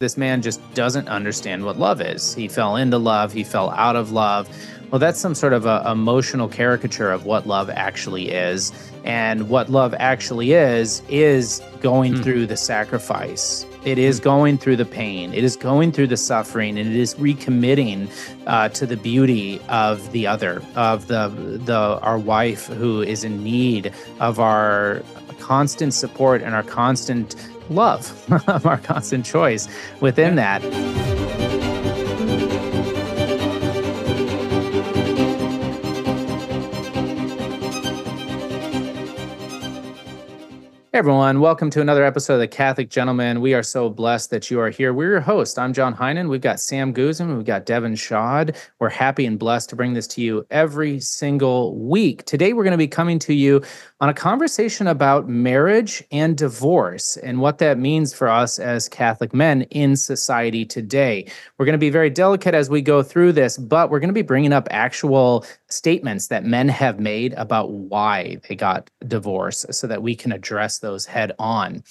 this man just doesn't understand what love is. He fell into love, he fell out of love. Well, that's some sort of a emotional caricature of what love actually is. And what love actually is, is going hmm. through the sacrifice. It is hmm. going through the pain. It is going through the suffering, and it is recommitting uh, to the beauty of the other, of the the our wife who is in need of our constant support and our constant love, our constant choice within that. Hey everyone, welcome to another episode of the Catholic Gentleman. We are so blessed that you are here. We're your host. I'm John Heinen. We've got Sam Guzman. We've got Devin Schadt. We're happy and blessed to bring this to you every single week. Today, we're going to be coming to you on a conversation about marriage and divorce and what that means for us as Catholic men in society today. We're going to be very delicate as we go through this, but we're going to be bringing up actual statements that men have made about why they got divorced so that we can address those head on.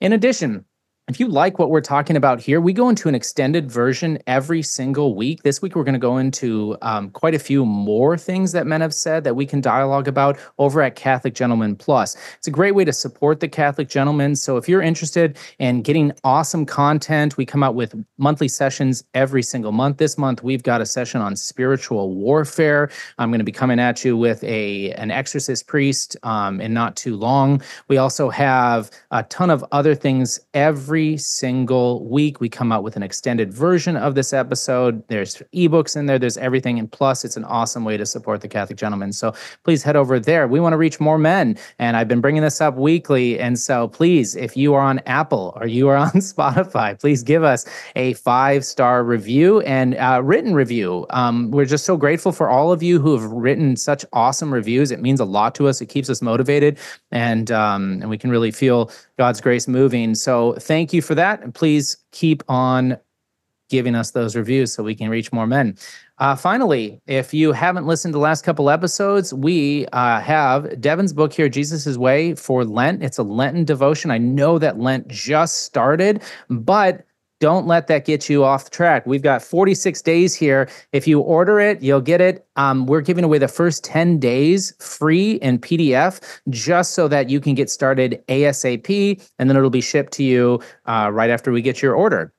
In addition, if you like what we're talking about here, we go into an extended version every single week. This week, we're going to go into um, quite a few more things that men have said that we can dialogue about over at Catholic Gentleman Plus. It's a great way to support the Catholic Gentleman. So if you're interested in getting awesome content, we come out with monthly sessions every single month. This month, we've got a session on spiritual warfare. I'm going to be coming at you with a an exorcist priest um, in not too long. We also have a ton of other things every every single week. We come out with an extended version of this episode. There's ebooks in there, there's everything. And plus, it's an awesome way to support the Catholic Gentleman. So please head over there. We want to reach more men. And I've been bringing this up weekly. And so please, if you are on Apple or you are on Spotify, please give us a five star review and written review. Um, we're just so grateful for all of you who have written such awesome reviews. It means a lot to us. It keeps us motivated, and um, and we can really feel God's grace moving. So thank you for that. And please keep on giving us those reviews so we can reach more men. Uh, finally, if you haven't listened to the last couple episodes, we uh, have Devin's book here, Jesus' Way for Lent. It's a Lenten devotion. I know that Lent just started, but don't let that get you off the track. We've got 46 days here. If you order it, you'll get it. Um, we're giving away the first 10 days free in PDF just so that you can get started ASAP and then it'll be shipped to you uh, right after we get your order.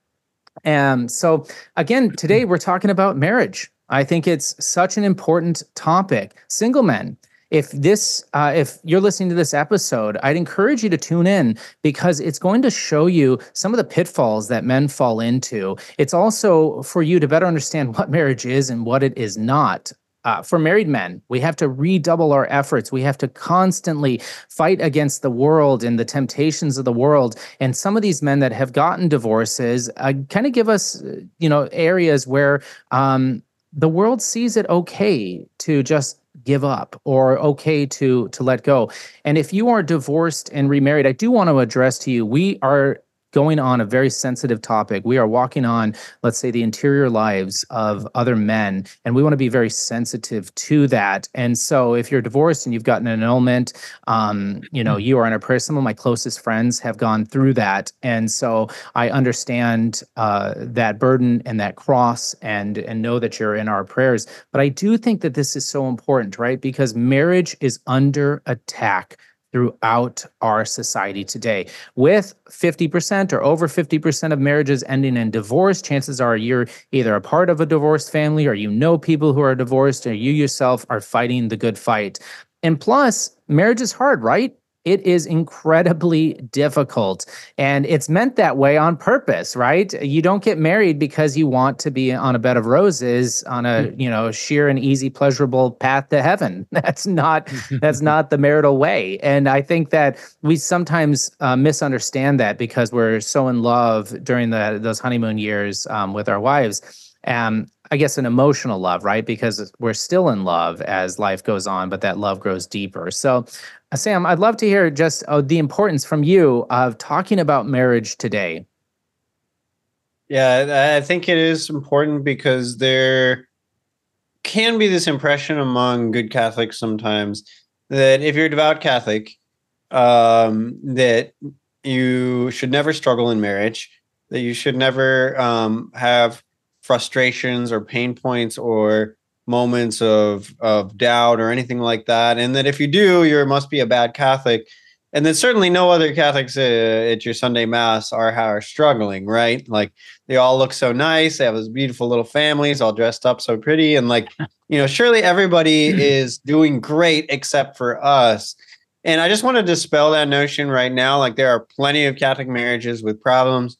And so, again, today we're talking about marriage. I think it's such an important topic. Single men, if this uh, if you're listening to this episode i'd encourage you to tune in because it's going to show you some of the pitfalls that men fall into it's also for you to better understand what marriage is and what it is not uh, for married men, we have to redouble our efforts. We have to constantly fight against the world and the temptations of the world. And some of these men that have gotten divorces uh, kind of give us, you know, areas where um, the world sees it okay to just give up or okay to to let go. And if you are divorced and remarried, I do want to address to you we are going on a very sensitive topic. We are walking on, let's say, the interior lives of other men, and we want to be very sensitive to that. And so, if you're divorced and you've gotten an annulment, um, you know, you are in a prayer. Some of my closest friends have gone through that, and so I understand uh, that burden and that cross, and and know that you're in our prayers. But I do think that this is so important, right? Because marriage is under attack throughout our society today. With 50% or over 50% of marriages ending in divorce, chances are you're either a part of a divorced family or you know people who are divorced or you yourself are fighting the good fight. And plus, marriage is hard, right? It is incredibly difficult. And it's meant that way on purpose right? You don't get married because you want to be on a bed of roses on a hmm. you know sheer and easy pleasurable path to heaven. That's not that's not the marital way. And i think that we sometimes uh, misunderstand that because we're so in love during the those honeymoon years um, with our wives. Um, I guess an emotional love, right? Because we're still in love as life goes on, but that love grows deeper. So, uh, Sam, I'd love to hear just uh, the importance from you of talking about marriage today. Yeah, I think it is important because there can be this impression among good Catholics sometimes that if you're a devout Catholic, um, that you should never struggle in marriage, that you should never um, have frustrations or pain points or moments of of doubt or anything like that. And that if you do you must be a bad catholic. And then certainly no other catholics uh, at your sunday mass are are struggling right? Like they all look so nice. They have those beautiful little families all dressed up so pretty. And like you know surely everybody is doing great except for us. And i just want to dispel that notion right now. Like there are plenty of catholic marriages with problems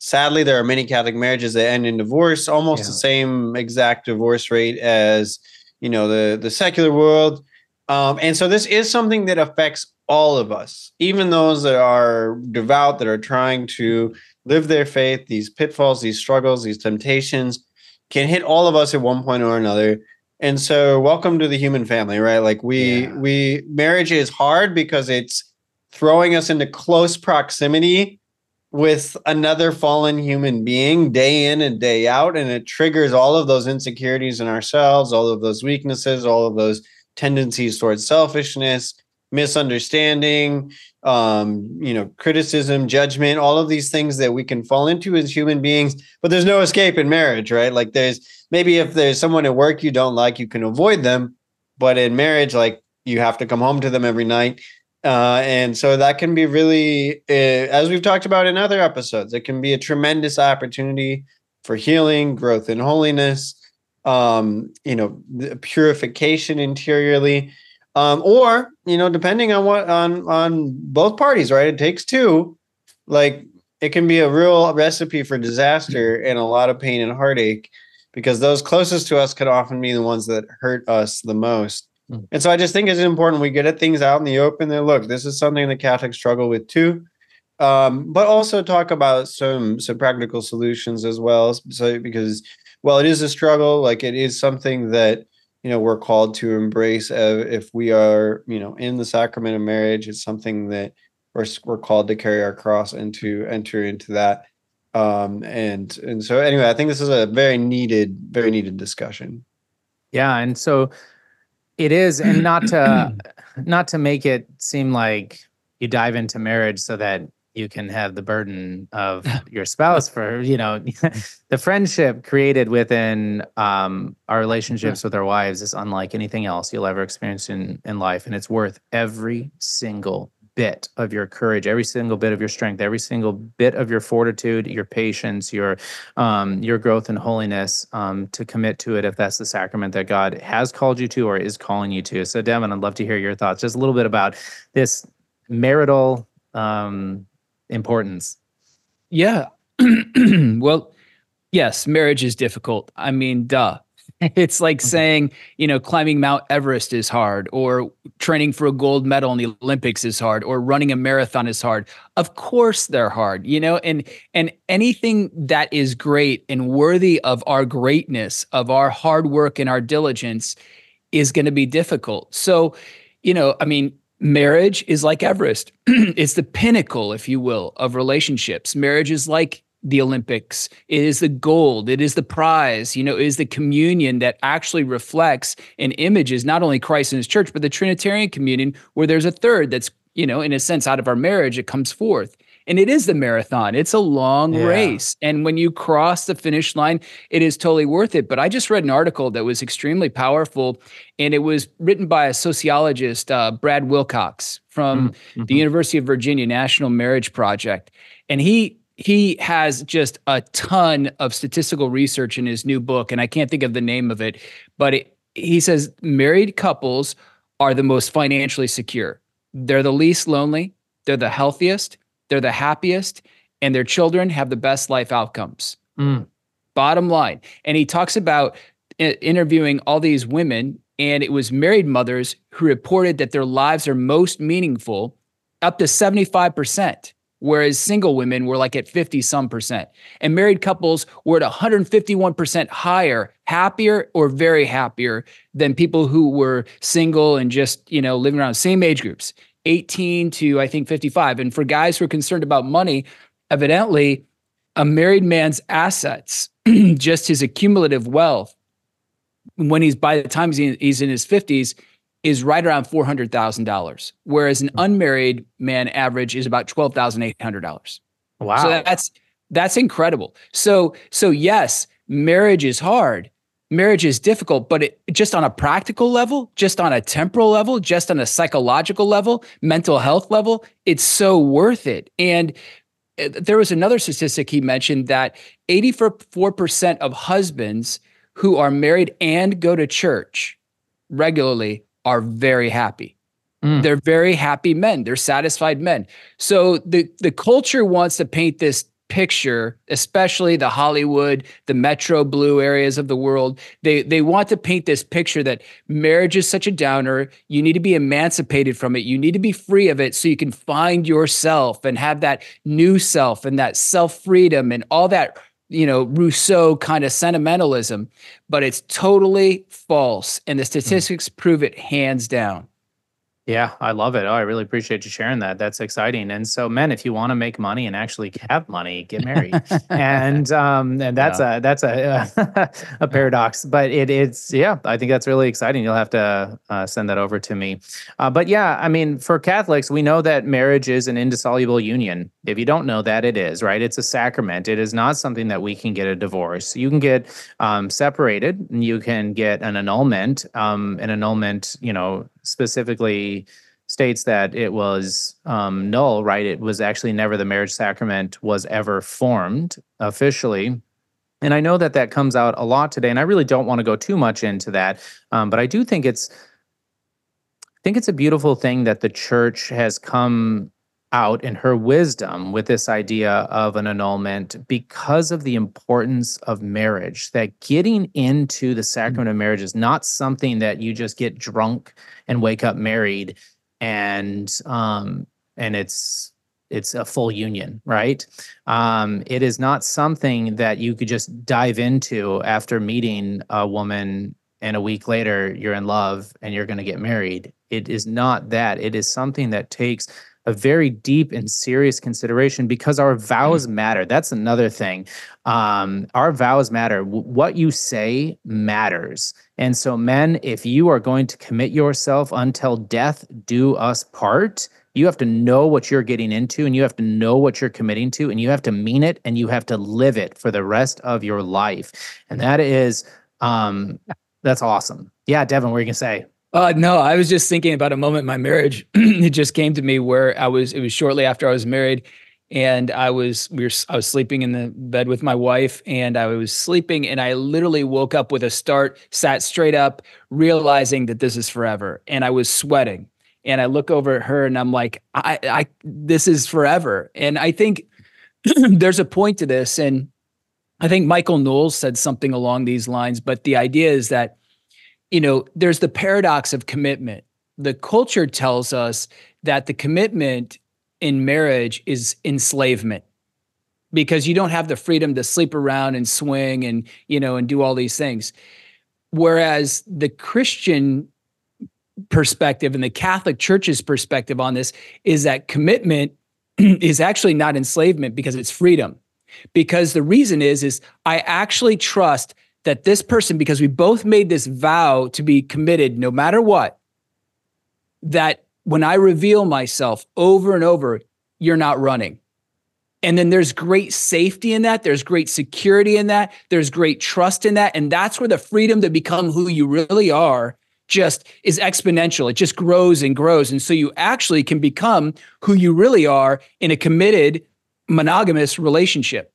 sadly there are many catholic marriages that end in divorce almost yeah. the same exact divorce rate as you know the the secular world um, and so this is something that affects all of us even those that are devout that are trying to live their faith these pitfalls these struggles these temptations can hit all of us at one point or another and so welcome to the human family right like we yeah. we marriage is hard because it's throwing us into close proximity with another fallen human being day in and day out and it triggers all of those insecurities in ourselves all of those weaknesses all of those tendencies towards selfishness misunderstanding um you know criticism judgment all of these things that we can fall into as human beings. But there's no escape in marriage right? Like there's maybe if there's someone at work you don't like you can avoid them. But in marriage like you have to come home to them every night uh, and so that can be really, uh, as we've talked about in other episodes, it can be a tremendous opportunity for healing, growth in holiness, um, you know, purification interiorly, um, or you know, depending on what on on both parties, right? It takes two. Like it can be a real recipe for disaster and a lot of pain and heartache because those closest to us can often be the ones that hurt us the most. Mm. And so I just think it's important we get at things out in the open. And look, this is something the Catholics struggle with too. Um, but also talk about some some practical solutions as well. So because well, it is a struggle, like it is something that you know we're called to embrace uh, if we are you know in the sacrament of marriage. It's something that we're we're called to carry our cross and to enter into that. Um, and and so anyway, I think this is a very needed, very needed discussion. Yeah, and so it is, and not to not to make it seem like you dive into marriage so that you can have the burden of your spouse for you know the friendship created within um, our relationships with our wives is unlike anything else you'll ever experience in in life and it's worth every single bit of your courage, every single bit of your strength, every single bit of your fortitude, your patience, your um, your growth and holiness um, to commit to it if that's the sacrament that God has called you to or is calling you to. So, Devin, I'd love to hear your thoughts. Just a little bit about this marital um, importance. Yeah. well, yes, marriage is difficult. I mean, duh. It's like mm-hmm. saying, you know, climbing Mount Everest is hard, or training for a gold medal in the Olympics is hard, or running a marathon is hard. Of course they're hard, you know, and and anything that is great and worthy of our greatness, of our hard work and our diligence is going to be difficult. So, you know, I mean, marriage is like Everest. it's the pinnacle, if you will, of relationships. Marriage is like the Olympics. It is the gold. It is the prize. You know, it is the communion that actually reflects and images not only Christ and his church, but the Trinitarian communion, where there's a third that's, you know, in a sense, out of our marriage, it comes forth. And it is the marathon. It's a long yeah. race. And when you cross the finish line, it is totally worth it. But I just read an article that was extremely powerful, and it was written by a sociologist, uh, Brad Wilcox from mm-hmm. the University of Virginia National Marriage Project. And he he has just a ton of statistical research in his new book, and I can't think of the name of it, but it, he says married couples are the most financially secure. They're the least lonely, they're the healthiest, they're the happiest, and their children have the best life outcomes. Mm. Bottom line. And he talks about interviewing all these women, and it was married mothers who reported that their lives are most meaningful up to 75% whereas single women were like at 50 some percent. And married couples were at 151% higher, happier or very happier than people who were single and just, you know, living around the same age groups, 18 to I think 55. And for guys who are concerned about money, evidently a married man's assets, just his accumulative wealth, when he's by the time he's in his 50s, is right around $400,000, whereas an hmm. unmarried man average is about $12,800. Wow. So that's That's incredible. So so yes, marriage is hard. Marriage is difficult, but it, just on a practical level, just on a temporal level, just on a psychological level, mental health level, it's so worth it. And uh, there was another statistic he mentioned that 84% of husbands who are married and go to church regularly are very happy. Mm. They're very happy men. They're satisfied men. So the the culture wants to paint this picture, especially the Hollywood, the Metro Blue areas of the world. They they want to paint this picture that marriage is such a downer. You need to be emancipated from it. You need to be free of it so you can find yourself and have that new self and that self freedom and all that you know Rousseau kind of sentimentalism. But it's totally false, and the hmm. statistics mm. prove it hands down. Yeah, I love it. Oh, I really appreciate you sharing that. That's exciting. And so, men, if you want to make money and actually have money, get married. and um, and that's yeah. a that's a a paradox, but it it's yeah. I think that's really exciting. You'll have to uh, send that over to me. Uh, but yeah, I mean, for Catholics, we know that marriage is an indissoluble union. If you don't know that, it is right. It's a sacrament. It is not something that we can get a divorce. You can get um, separated. And you can get an annulment. Um, an annulment, you know specifically states that it was um, null, right? It was actually never the marriage sacrament was ever formed officially. And I know that that comes out a lot today, and I really don't want to go too much into that, um, but I do think it's, I think it's a beautiful thing that the church has come out in her wisdom with this idea of an annulment because of the importance of marriage that getting into the sacrament of marriage is not something that you just get drunk and wake up married and um and it's it's a full union right? Um it is not something that you could just dive into after meeting a woman and a week later you're in love and you're going to get married. It is not that. It is something that takes a very deep and serious consideration because our vows mm. matter. That's another thing. Um, our vows matter. W- what you say matters. And so, men, if you are going to commit yourself until death do us part, you have to know what you're getting into and you have to know what you're committing to and you have to mean it and you have to live it for the rest of your life. And that is, um, that's awesome. Yeah, Devin, what are you going to say? Uh, no, I was just thinking about a moment in my marriage. it just came to me where I was. It was shortly after I was married, and I was we were I was sleeping in the bed with my wife, and I was sleeping, and I literally woke up with a start, sat straight up, realizing that this is forever, and I was sweating. And I look over at her, and I'm like, I, I, this is forever. And I think there's a point to this, and I think Michael Knowles said something along these lines. But the idea is that you know, there's the paradox of commitment. The culture tells us that the commitment in marriage is enslavement because you don't have the freedom to sleep around and swing and, you know, and do all these things. Whereas the Christian perspective and the Catholic Church's perspective on this is that commitment is actually not enslavement because it's freedom. Because the reason is is I actually trust that this person, because we both made this vow to be committed no matter what, that when I reveal myself over and over, you're not running. And then there's great safety in that. There's great security in that. There's great trust in that. And that's where the freedom to become who you really are just is exponential. It just grows and grows. And so you actually can become who you really are in a committed monogamous relationship.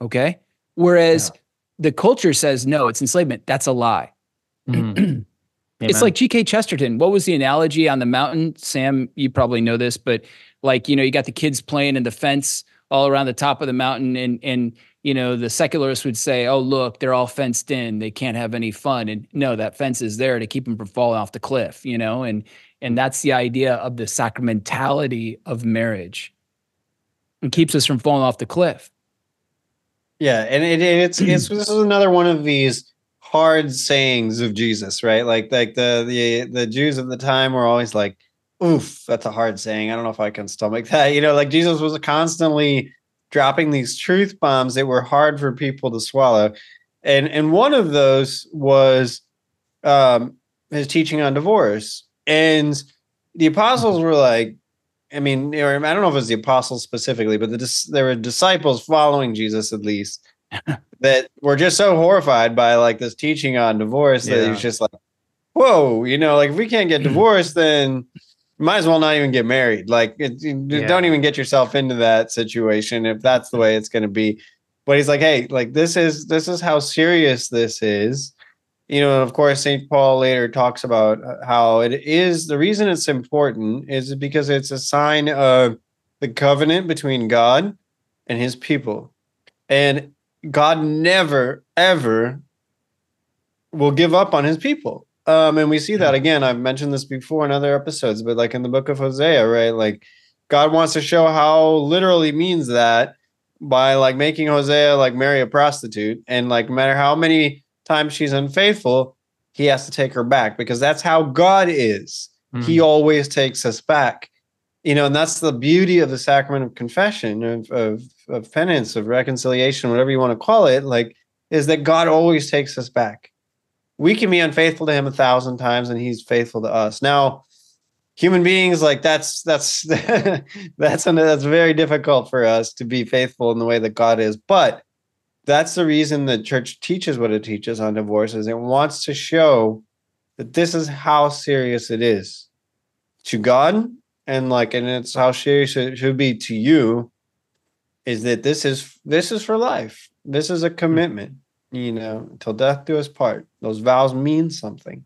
Okay. Whereas yeah the culture says no, it's enslavement. That's a lie. Mm. it's like G.K. Chesterton. What was the analogy on the mountain? Sam, you probably know this, but like you know, you got the kids playing in the fence all around the top of the mountain, and and you know, the secularists would say, "Oh, look, they're all fenced in. They can't have any fun." And no, that fence is there to keep them from falling off the cliff. You know, and and that's the idea of the sacramentality of marriage. It keeps us from falling off the cliff. Yeah, and it, it's it's this is another one of these hard sayings of Jesus, right? Like like the the the Jews of the time were always like, "Oof, that's a hard saying. I don't know if I can stomach that." You know, like Jesus was constantly dropping these truth bombs that were hard for people to swallow, and and one of those was um, his teaching on divorce, and the apostles were like, I mean, I don't know if it was the apostles specifically, but the, there were disciples following Jesus at least that were just so horrified by like this teaching on divorce that Yeah. he's just like, whoa, you know, like if we can't get divorced, then might as well not even get married. Like, it, you Yeah. don't even get yourself into that situation if that's the way it's going to be. But he's like, hey, like this is this is how serious this is. You know, of course, St. Paul later talks about uh, how it is the reason it's important is because it's a sign of the covenant between God and his people. And God never, ever will give up on his people. Um, and we see that again. I've mentioned this before in other episodes, but like in the book of Hosea, right? Like God wants to show how literally means that by like making Hosea like marry a prostitute, and like no matter how many times she's unfaithful, he has to take her back because that's how God is. He hmm. always takes us back. You know, and that's the beauty of the sacrament of confession, of, of, of penance, of reconciliation, whatever you want to call it, like, is that God always takes us back. We can be unfaithful to him a thousand times and he's faithful to us. Now, human beings, like that's that's that's that's very difficult for us to be faithful in the way that God is. But that's the reason the church teaches what it teaches on divorce is it wants to show that this is how serious it is to God and like and it's how serious it should be to you is that this is this is for life. This is a commitment, you know, until death do us part. Those vows mean something.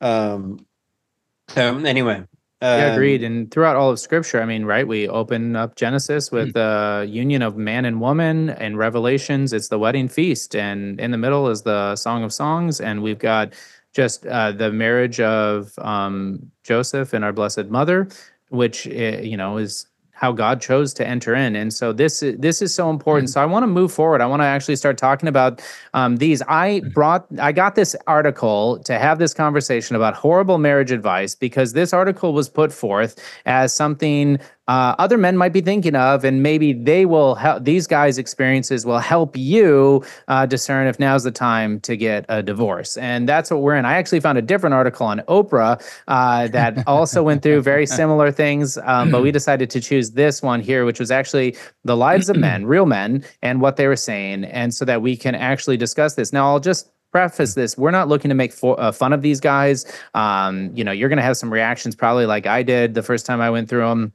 Um, um anyway. Yeah, um, agreed. And throughout all of Scripture, I mean, right? We open up Genesis Hmm. with the union of man and woman, and Revelations, it's the wedding feast, and in the middle is the Song of Songs, and we've got just uh, the marriage of um, Joseph and our Blessed Mother, which uh, you know is how God chose to enter in. And so this is this is so important. So I want to move forward. I want to actually start talking about um, these. I brought I got this article to have this conversation about horrible marriage advice because this article was put forth as something uh, other men might be thinking of, and maybe they will help. These guys' experiences will help you uh, discern if now's the time to get a divorce, and that's what we're in. I actually found a different article on Oprah uh, that also went through very similar things, um, but we decided to choose this one here, which was actually the lives of men, real men, and what they were saying, and so that we can actually discuss this. Now, I'll just preface this we're not looking to make for, uh, fun of these guys um, you know you're going to have some reactions probably like i did the first time i went through them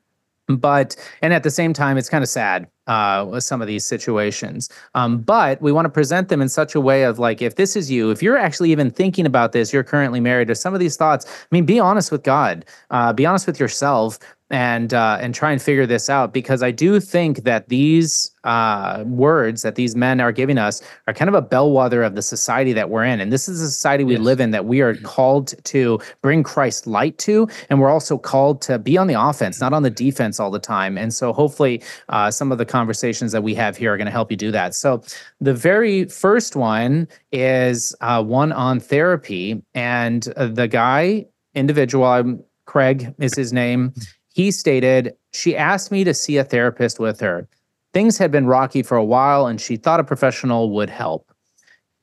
but and at the same time it's kind of sad uh, with some of these situations. Um, but we want to present them in such a way of like if this is you if you're actually even thinking about this you're currently married or some of these thoughts i mean be honest with god uh, be honest with yourself and uh, and try and figure this out because I do think that these uh, words that these men are giving us are kind of a bellwether of the society that we're in, and this is a society we Yes. live in that we are called to bring Christ light to, and we're also called to be on the offense, not on the defense all the time. And so, hopefully, uh, some of the conversations that we have here are going to help you do that. So, the very first one is uh, one on therapy, and uh, the guy individual, I'm, Craig is his name he stated, She asked me to see a therapist with her. Things had been rocky for a while, and she thought a professional would help.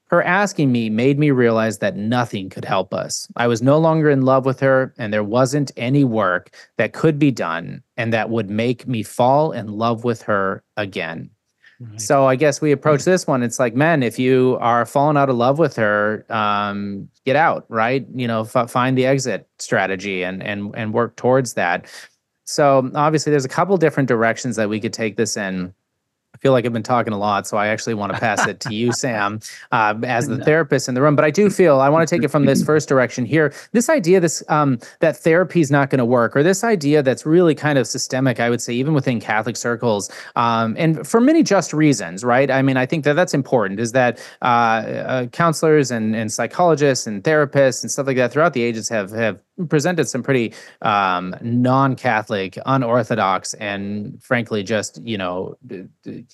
Her asking me made me realize that nothing could help us. I was no longer in love with her, and there wasn't any work that could be done and that would make me fall in love with her again. So I guess we approach this one. It's like, men, if you are falling out of love with her, um, get out, right? You know, f- find the exit strategy and and and work towards that. So obviously, there's a couple different directions that we could take this in. I feel like I've been talking a lot, so I actually want to pass it to you, Sam, uh, as the therapist in the room. But I do feel I want to take it from this first direction here. This idea, this um, that therapy is not going to work, or this idea that's really kind of systemic, I would say, even within Catholic circles, um, and for many just reasons, right? I mean, I think that that's important. Is that uh, uh, counselors and and psychologists and therapists and stuff like that throughout the ages have have presented some pretty um, non-Catholic, unorthodox, and frankly, just you know,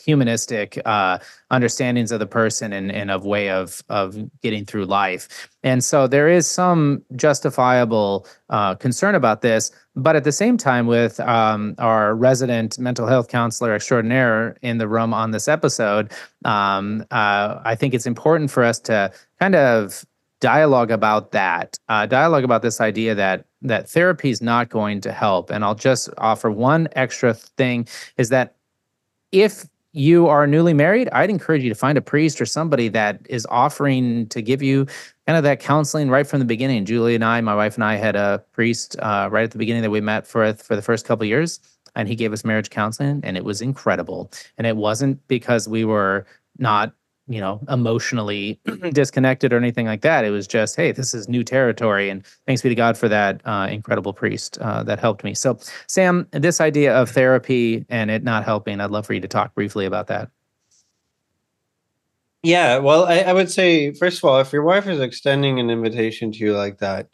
humanistic uh, understandings of the person and, and of way of of getting through life. And so there is some justifiable uh, concern about this, but at the same time, with um, our resident mental health counselor extraordinaire in the room on this episode, um, uh, I think it's important for us to kind of dialogue about that. Uh, dialogue about this idea that that therapy is not going to help. And I'll just offer one extra thing: is that if you are newly married, I'd encourage you to find a priest or somebody that is offering to give you kind of that counseling right from the beginning. Julie and I, my wife and I, had a priest uh, right at the beginning that we met for for the first couple years, and he gave us marriage counseling, and it was incredible. And it wasn't because we were not you know emotionally disconnected or anything like that. It was just hey this is new territory and thanks be to god for that uh, incredible priest uh, that helped me. So sam this idea of therapy and it not helping i'd love for you to talk briefly about that. Yeah well I, I would say first of all if your wife is extending an invitation to you like that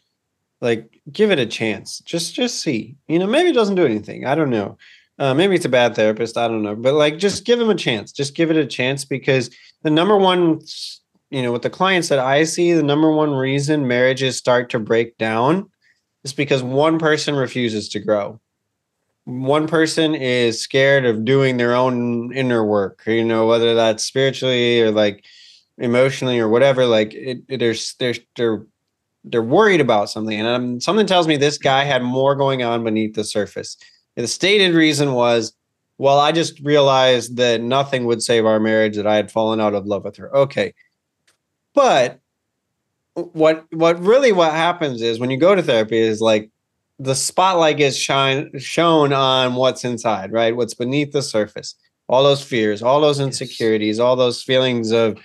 like give it a chance. Just just see. You know maybe it doesn't do anything. I don't know uh, maybe it's a bad therapist i don't know but like just give him a chance just give it a chance because the number one you know with the clients that i see the number one reason marriages start to break down is because one person refuses to grow. One person is scared of doing their own inner work you know whether that's spiritually or like emotionally or whatever like it, it, there's there's they're they're worried about something and um, something tells me this guy had more going on beneath the surface and the stated reason was well, I just realized that nothing would save our marriage, that I had fallen out of love with her. Okay. But what what really what happens is when you go to therapy is like the spotlight gets shine shown on what's inside, right? What's beneath the surface. All those fears, all those insecurities, all those feelings of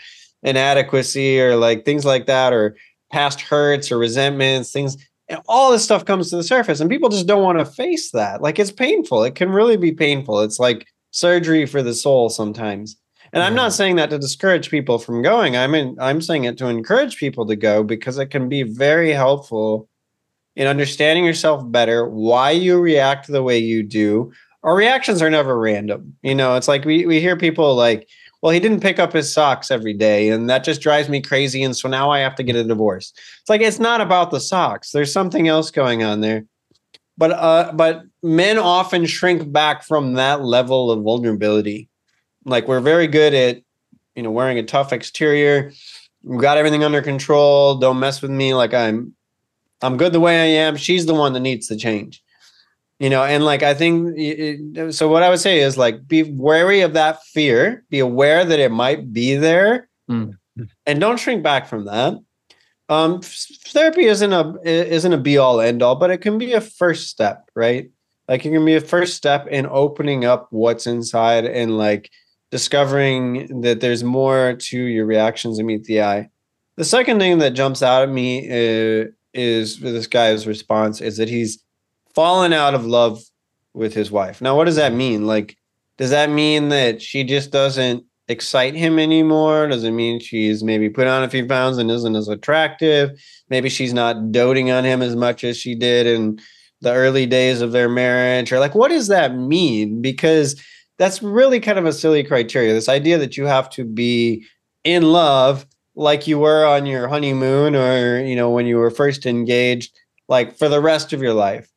inadequacy or like things like that, or past hurts or resentments, things and all this stuff comes to the surface and people just don't want to face that. Like it's painful. It can really be painful. It's like surgery for the soul sometimes. And i'm not mm-hmm. saying that to discourage people from going. I'm in i'm saying it to encourage people to go because it can be very helpful in understanding yourself better why you react the way you do. Our reactions are never random. You know it's like we, we hear people like well, he didn't pick up his socks every day, and that just drives me crazy. And so now I have to get a divorce. It's like it's not about the socks. There's something else going on there. But uh, but men often shrink back from that level of vulnerability. Like we're very good at, you know, wearing a tough exterior. We've got everything under control. Don't mess with me. Like I'm, I'm good the way I am. She's the one that needs to change you know and like i think it, so what i would say is like be wary of that fear be aware that it might be there mm. and don't shrink back from that. Um therapy isn't a isn't a be all end all but it can be a first step right? Like it can be a first step in opening up what's inside and like discovering that there's more to your reactions that meet the eye. The second thing that jumps out at me is, uh, is this guy's response is that he's fallen out of love with his wife. Now, what does that mean? Like, does that mean that she just doesn't excite him anymore? Does it mean she's maybe put on a few pounds and isn't as attractive? Maybe she's not doting on him as much as she did in the early days of their marriage? Or like, what does that mean? Because that's really kind of a silly criteria. This idea that you have to be in love like you were on your honeymoon or, you know, when you were first engaged, like for the rest of your life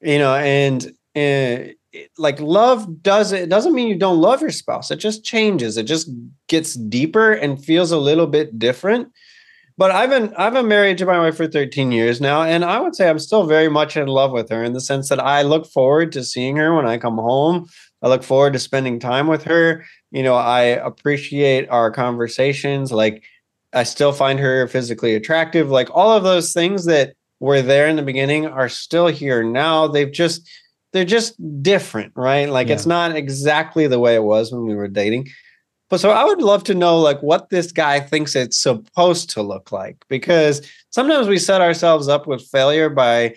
you know and and like love doesn't it doesn't mean you don't love your spouse. It just changes. It just gets deeper and feels a little bit different. But i've been i've been married to my wife for 13 years now and i would say i'm still very much in love with her in the sense that i look forward to seeing her when i come home. I look forward to spending time with her. You know i appreciate our conversations. Like i still find her physically attractive. Like all of those things that were there in the beginning are still here now. They've just they're just different, right? Like yeah. it's not exactly the way it was when we were dating. But so I would love to know like what this guy thinks it's supposed to look like because sometimes we set ourselves up with failure by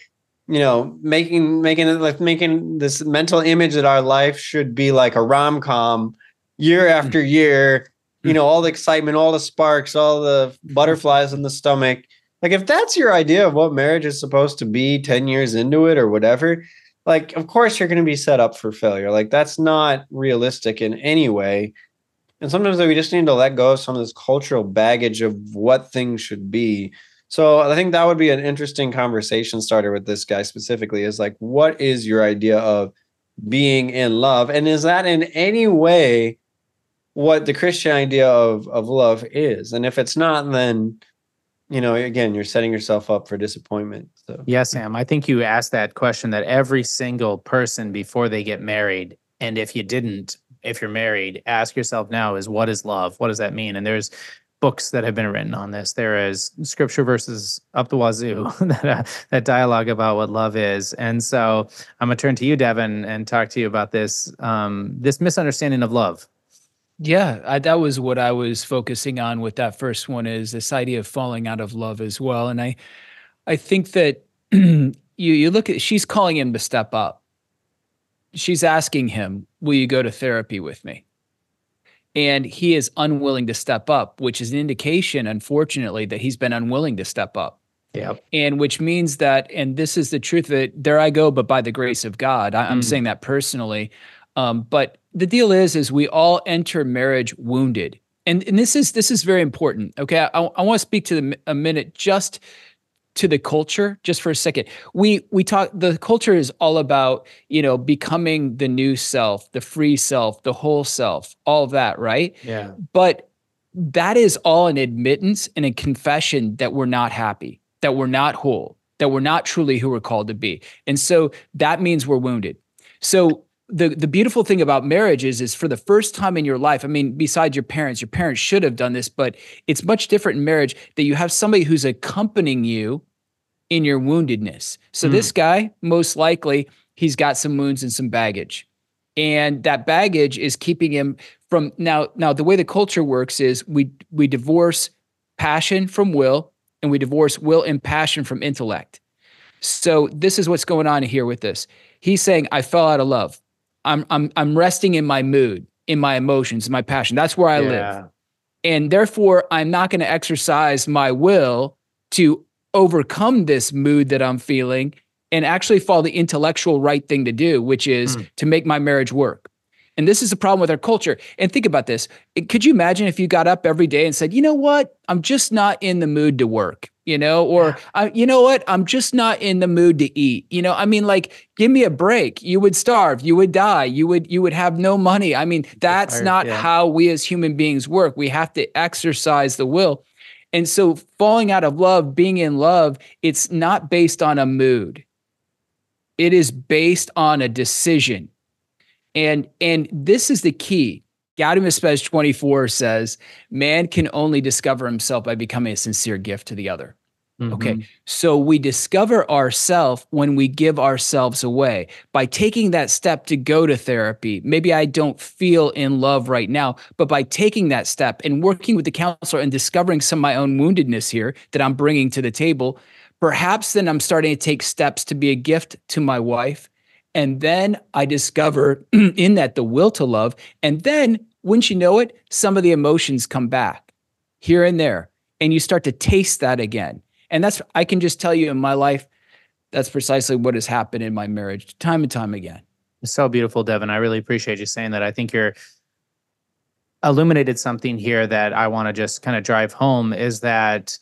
you know making making it like making this mental image that our life should be like a rom-com year hmm. after year you hmm. know all the excitement all the sparks all the butterflies in the stomach like if that's your idea of what marriage is supposed to be 10 years into it or whatever, like of course you're going to be set up for failure. Like that's not realistic in any way. And sometimes we just need to let go of some of this cultural baggage of what things should be. So I think that would be an interesting conversation starter with this guy specifically is like, what is your idea of being in love? And is that in any way what the Christian idea of, of love is? And if it's not, then you know, again, you're setting yourself up for disappointment. So Yes, Sam. I think you asked that question that every single person before they get married, and if you didn't, if you're married, ask yourself now is what is love? What does that mean? And there's books that have been written on this. There is scripture verses up the wazoo that, uh, that dialogue about what love is. And so I'm gonna turn to you, Devin, and talk to you about this um, this misunderstanding of love. Yeah, I, that was what I was focusing on with that first one is this idea of falling out of love as well. And I, I think that you you look at she's calling him to step up. She's asking him, "Will you go to therapy with me?" And he is unwilling to step up, which is an indication, unfortunately, that he's been unwilling to step up. Yep. And which means that, and this is the truth that there I go, but by the grace of God, I, am Mm. saying that personally. Um, but the deal is, is we all enter marriage wounded, and and this is this is very important. Okay, I, I want to speak to the a minute just to the culture just for a second. We we talk the culture is all about, you know, becoming the new self, the free self, the whole self, all of that, right? Yeah. But that is all an admittance and a confession that we're not happy, that we're not whole, that we're not truly who we're called to be. And so that means we're wounded. So the the beautiful thing about marriage is is for the first time in your life, I mean, besides your parents, your parents should have done this, but it's much different in marriage that you have somebody who's accompanying you in your woundedness. So hmm. this guy, most likely, he's got some wounds and some baggage. And that baggage is keeping him from now now the way the culture works is we we divorce passion from will and we divorce will and passion from intellect. So this is what's going on here with this. He's saying I fell out of love. I'm I'm I'm resting in my mood, in my emotions, in my passion. That's where I live and therefore I'm not going to exercise my will to overcome this mood that I'm feeling and actually follow the intellectual right thing to do, which is Mm. to make my marriage work. And this is a problem with our culture. And think about this. Could you imagine if you got up every day and said, you know what? I'm just not in the mood to work, you know, or I, you know what? I'm just not in the mood to eat. You know, I mean, like, give me a break. You would starve, you would die, you would, you would have no money. I mean, that's fired, not yeah. how we as human beings work. We have to exercise the will. And so falling out of love, being in love, it's not based on a mood. It is based on a decision. And and this is the key. Gaudium Spes 24 says, man can only discover himself by becoming a sincere gift to the other. Okay. Mhm. So we discover ourselves when we give ourselves away by taking that step to go to therapy. Maybe I don't feel in love right now, but by taking that step and working with the counselor and discovering some of my own woundedness here that I'm bringing to the table, perhaps then I'm starting to take steps to be a gift to my wife. And then I discover in that the will to love. And then, wouldn't you know it, some of the emotions come back here and there. And you start to taste that again. And that's, I can just tell you in my life, that's precisely what has happened in my marriage time and time again. So beautiful, Devin. I really appreciate you saying that. I think you're illuminated something here that I want to just kind of drive home is that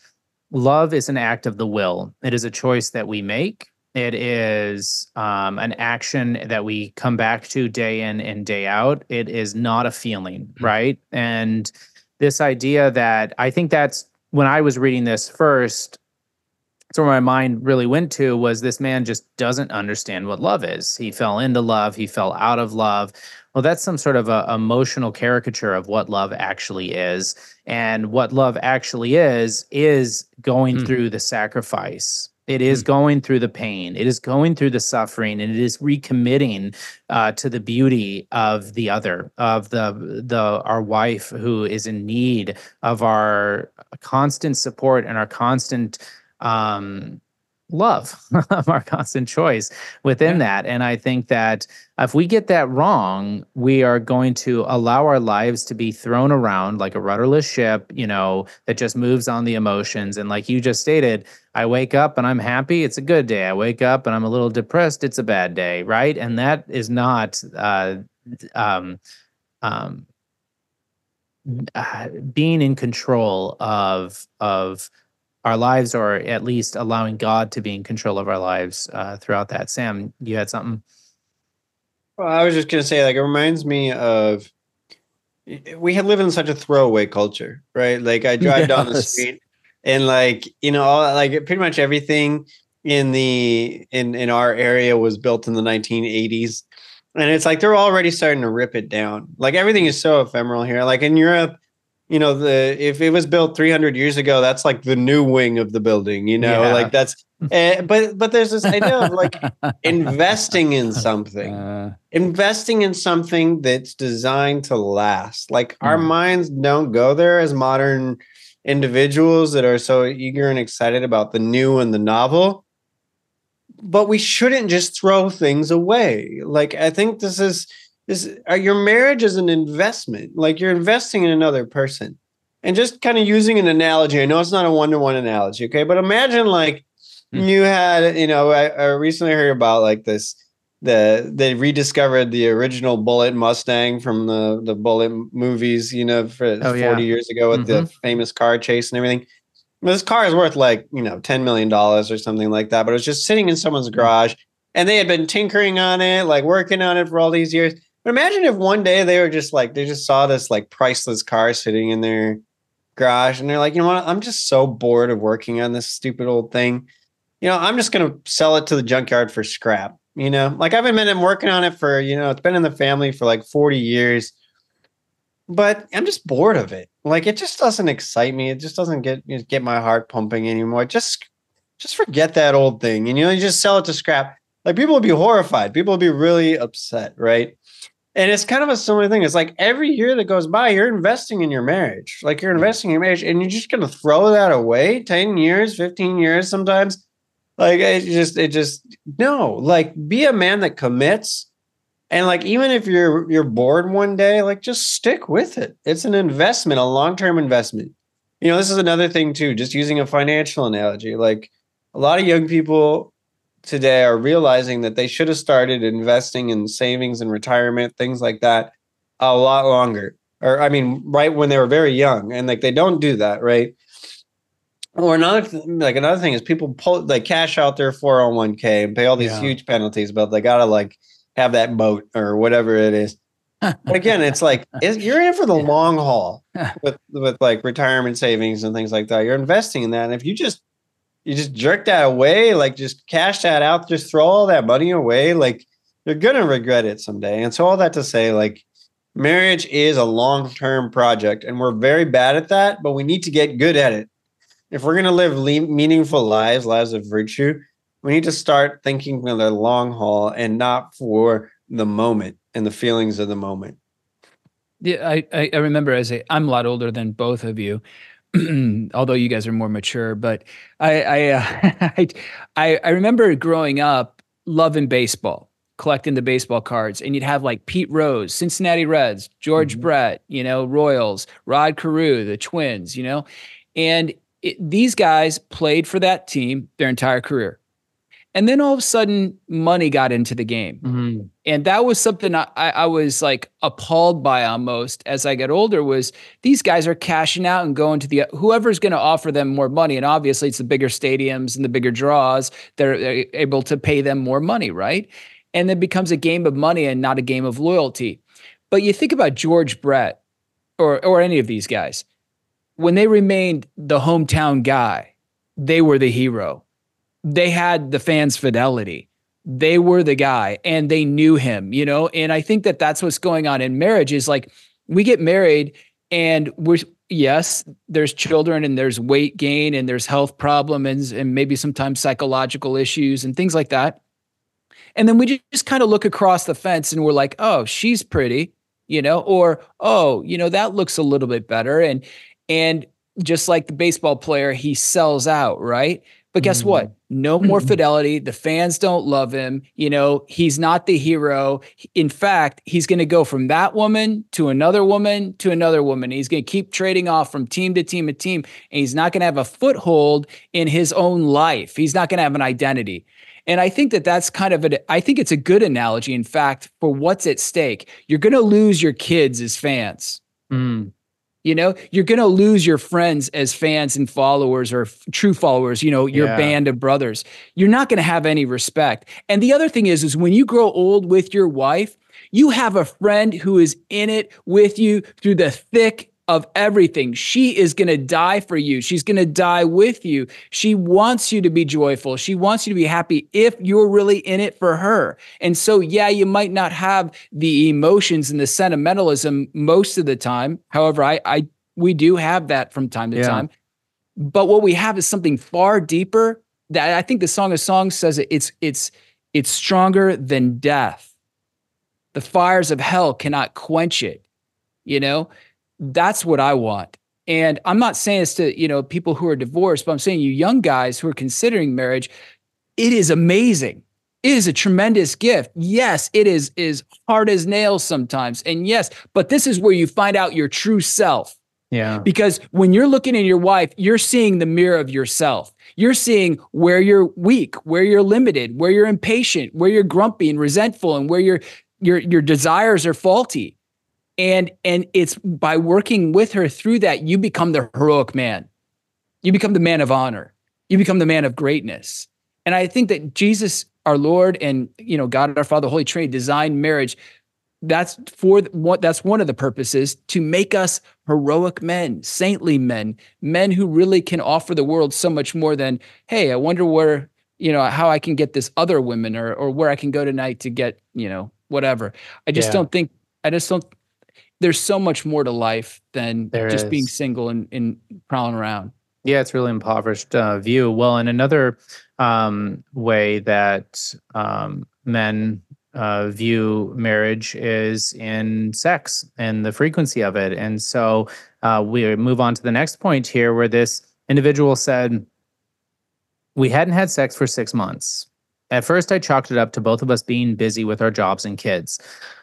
love is an act of the will. It is a choice that we make. It is um, an action that we come back to day in and day out. It is not a feeling, right? And this idea that I think that's when I was reading this first, so where my mind really went to was this man just doesn't understand what love is. He fell into love, he fell out of love. Well, that's some sort of a emotional caricature of what love actually is. And what love actually is, is going Mm. through the sacrifice. It is going through the pain. It is going through the suffering, and it is recommitting uh, to the beauty of the other, of the the our wife who is in need of our constant support and our constant um, love, of our constant choice within Yeah. that. And I think that if we get that wrong, we are going to allow our lives to be thrown around like a rudderless ship, you know, that just moves on the emotions. And like you just stated, I wake up and I'm happy, it's a good day. I wake up and I'm a little depressed, it's a bad day, right? And that is not uh, um, um, uh, being in control of of our lives, or at least allowing God to be in control of our lives uh, throughout that. Sam, you had something. Well, I was just gonna say, like, it reminds me of we live in such a throwaway culture, right? Like, I drive down the street and like you know, all, like pretty much everything in the in in our area was built in the 1980s, and it's like they're already starting to rip it down. Like everything is so ephemeral here. Like in Europe, you know, the if it was built 300 years ago, that's like the new wing of the building. You know, Yeah. like that's. Uh, but but there's this idea of like investing in something Uh, investing in something that's designed to last. Like our Mhm. minds don't go there as modern individuals that are so eager and excited about the new and the novel. But we shouldn't just throw things away. Like I think this is this uh, your marriage is an investment. Like you're investing in another person. And just kind of using an analogy. I know it's not a one-to-one analogy, okay? But imagine like Hmm. you had, you know, I, I recently heard about like this the they rediscovered the original Bullitt Mustang from the the Bullitt movies, you know, for Oh, 40 yeah. years ago with the famous car chase and everything. This car is worth like, you know, 10 million dollars or something like that, but it was just sitting in someone's garage and they had been tinkering on it, like working on it for all these years. But imagine if one day they were just like they just saw this like priceless car sitting in their garage and they're like, you know what? I'm just so bored of working on this stupid old thing. You know, I'm just gonna sell it to the junkyard for scrap. You know, like I've been working on it for, you know, it's been in the family for like 40 years, but I'm just bored of it. Like it just doesn't excite me. It just doesn't get get my heart pumping anymore. Just just forget that old thing. And you know, you just sell it to scrap. Like people would be horrified. People would be really upset, right? And it's kind of a similar thing. It's like every year that goes by, you're investing in your marriage. Like you're investing in your marriage, and you're just gonna throw that away 10 years, 15 years sometimes. Like it just, it just no. Like be a man that commits. And like even if you're you're bored one day, like just stick with it. It's an investment, a long-term investment. You know, this is another thing too, just using a financial analogy. Like a lot of young people today are realizing that they should have started investing in savings and retirement, things like that, a lot longer. Or I mean, right when they were very young, and like they don't do that, right? Or another th- like another thing is people pull they cash out their 401k and pay all these Yeah. huge penalties, but they gotta like have that boat or whatever it is. But again, it's like it, you're in for the long haul with with like retirement savings and things like that. You're investing in that, and if you just you just jerk that away, like just cash that out, just throw all that money away, like you're gonna regret it someday. And so all that to say, like marriage is a long term project, and we're very bad at that, but we need to get good at it. If we're gonna live le- meaningful lives, lives of virtue, we need to start thinking for the long haul and not for the moment and the feelings of the moment. Yeah, I, I I remember as a I'm a lot older than both of you, although you guys are more mature. But I I, uh, I I remember growing up loving baseball, collecting the baseball cards, and you'd have like Pete Rose, Cincinnati Reds, George Mhm. Brett, you know, Royals, Rod Carew, the Twins, you know, and it, these guys played for that team their entire career. And then all of a sudden, money got into the game. Mhm. and that was something I, I I was like appalled by almost as I got older was these guys are cashing out and going to the whoever's going to offer them more money. And obviously it's the bigger stadiums and the bigger draws they're, they're able to pay them more money right? And it becomes a game of money and not a game of loyalty. But you think about George Brett or or any of these guys. When they remained the hometown guy they were the hero they had the fans fidelity. They were the guy and they knew him you know? And i think that that's what's going on in marriage is like we get married and we're yes there's children and there's weight gain and there's health problems and, and maybe sometimes psychological issues and things like that. And then we ju- just kind of look across the fence and we're like oh she's pretty you know? Or oh you know that looks a little bit better and and just like the baseball player he sells out right but guess what? No more fidelity. The fans don't love him. You know, he's not the hero. In fact, he's going to go from that woman to another woman to another woman. He's going to keep trading off from team to team to team, and he's not going to have a foothold in his own life. He's not going to have an identity. And I think that that's kind of a, I think it's a good analogy, in fact, for what's at stake. You're going to lose your kids as fans. Mm. You know, you're going to lose your friends as fans and followers or f- true followers, you know, your Yeah. band of brothers. You're not going to have any respect. And the other thing is is when you grow old with your wife, you have a friend who is in it with you through the thick of everything. She is going to die for you. She's going to die with you. She wants you to be joyful. She wants you to be happy if you're really in it for her. And so, yeah, you might not have the emotions and the sentimentalism most of the time. However, I, I we do have that from time to yeah. time. But what we have is something far deeper that I think the Song of Songs says it, it's it's it's stronger than death. The fires of hell cannot quench it. You know, that's what I want. And I'm not saying this to, you know, people who are divorced, but I'm saying you young guys who are considering marriage, it is amazing. It is a tremendous gift. Yes, it is is hard as nails sometimes. And yes, but this is where you find out your true self. Yeah. Because when you're looking at your wife, you're seeing the mirror of yourself. You're seeing where you're weak, where you're limited, where you're impatient, where you're grumpy and resentful, and where your your your desires are faulty. And and it's by working with her through that, you become the heroic man. You become the man of honor. You become the man of greatness. And I think that Jesus, our Lord, and you know, God our Father, Holy Trinity designed marriage that's for what that's one of the purposes to make us heroic men saintly men men who really can offer the world so much more than hey i wonder where you know how i can get this other woman or or where i can go tonight to get you know whatever i just yeah. don't think i just don't there's so much more to life than there just is. being single and, and prowling around yeah it's really impoverished uh, view well in another um, way that um, men uh, view marriage is in sex and the frequency of it. And so uh, we move on to the next point here where this individual said, We hadn't had sex for six months. At first, I chalked it up to both of us being busy with our jobs and kids.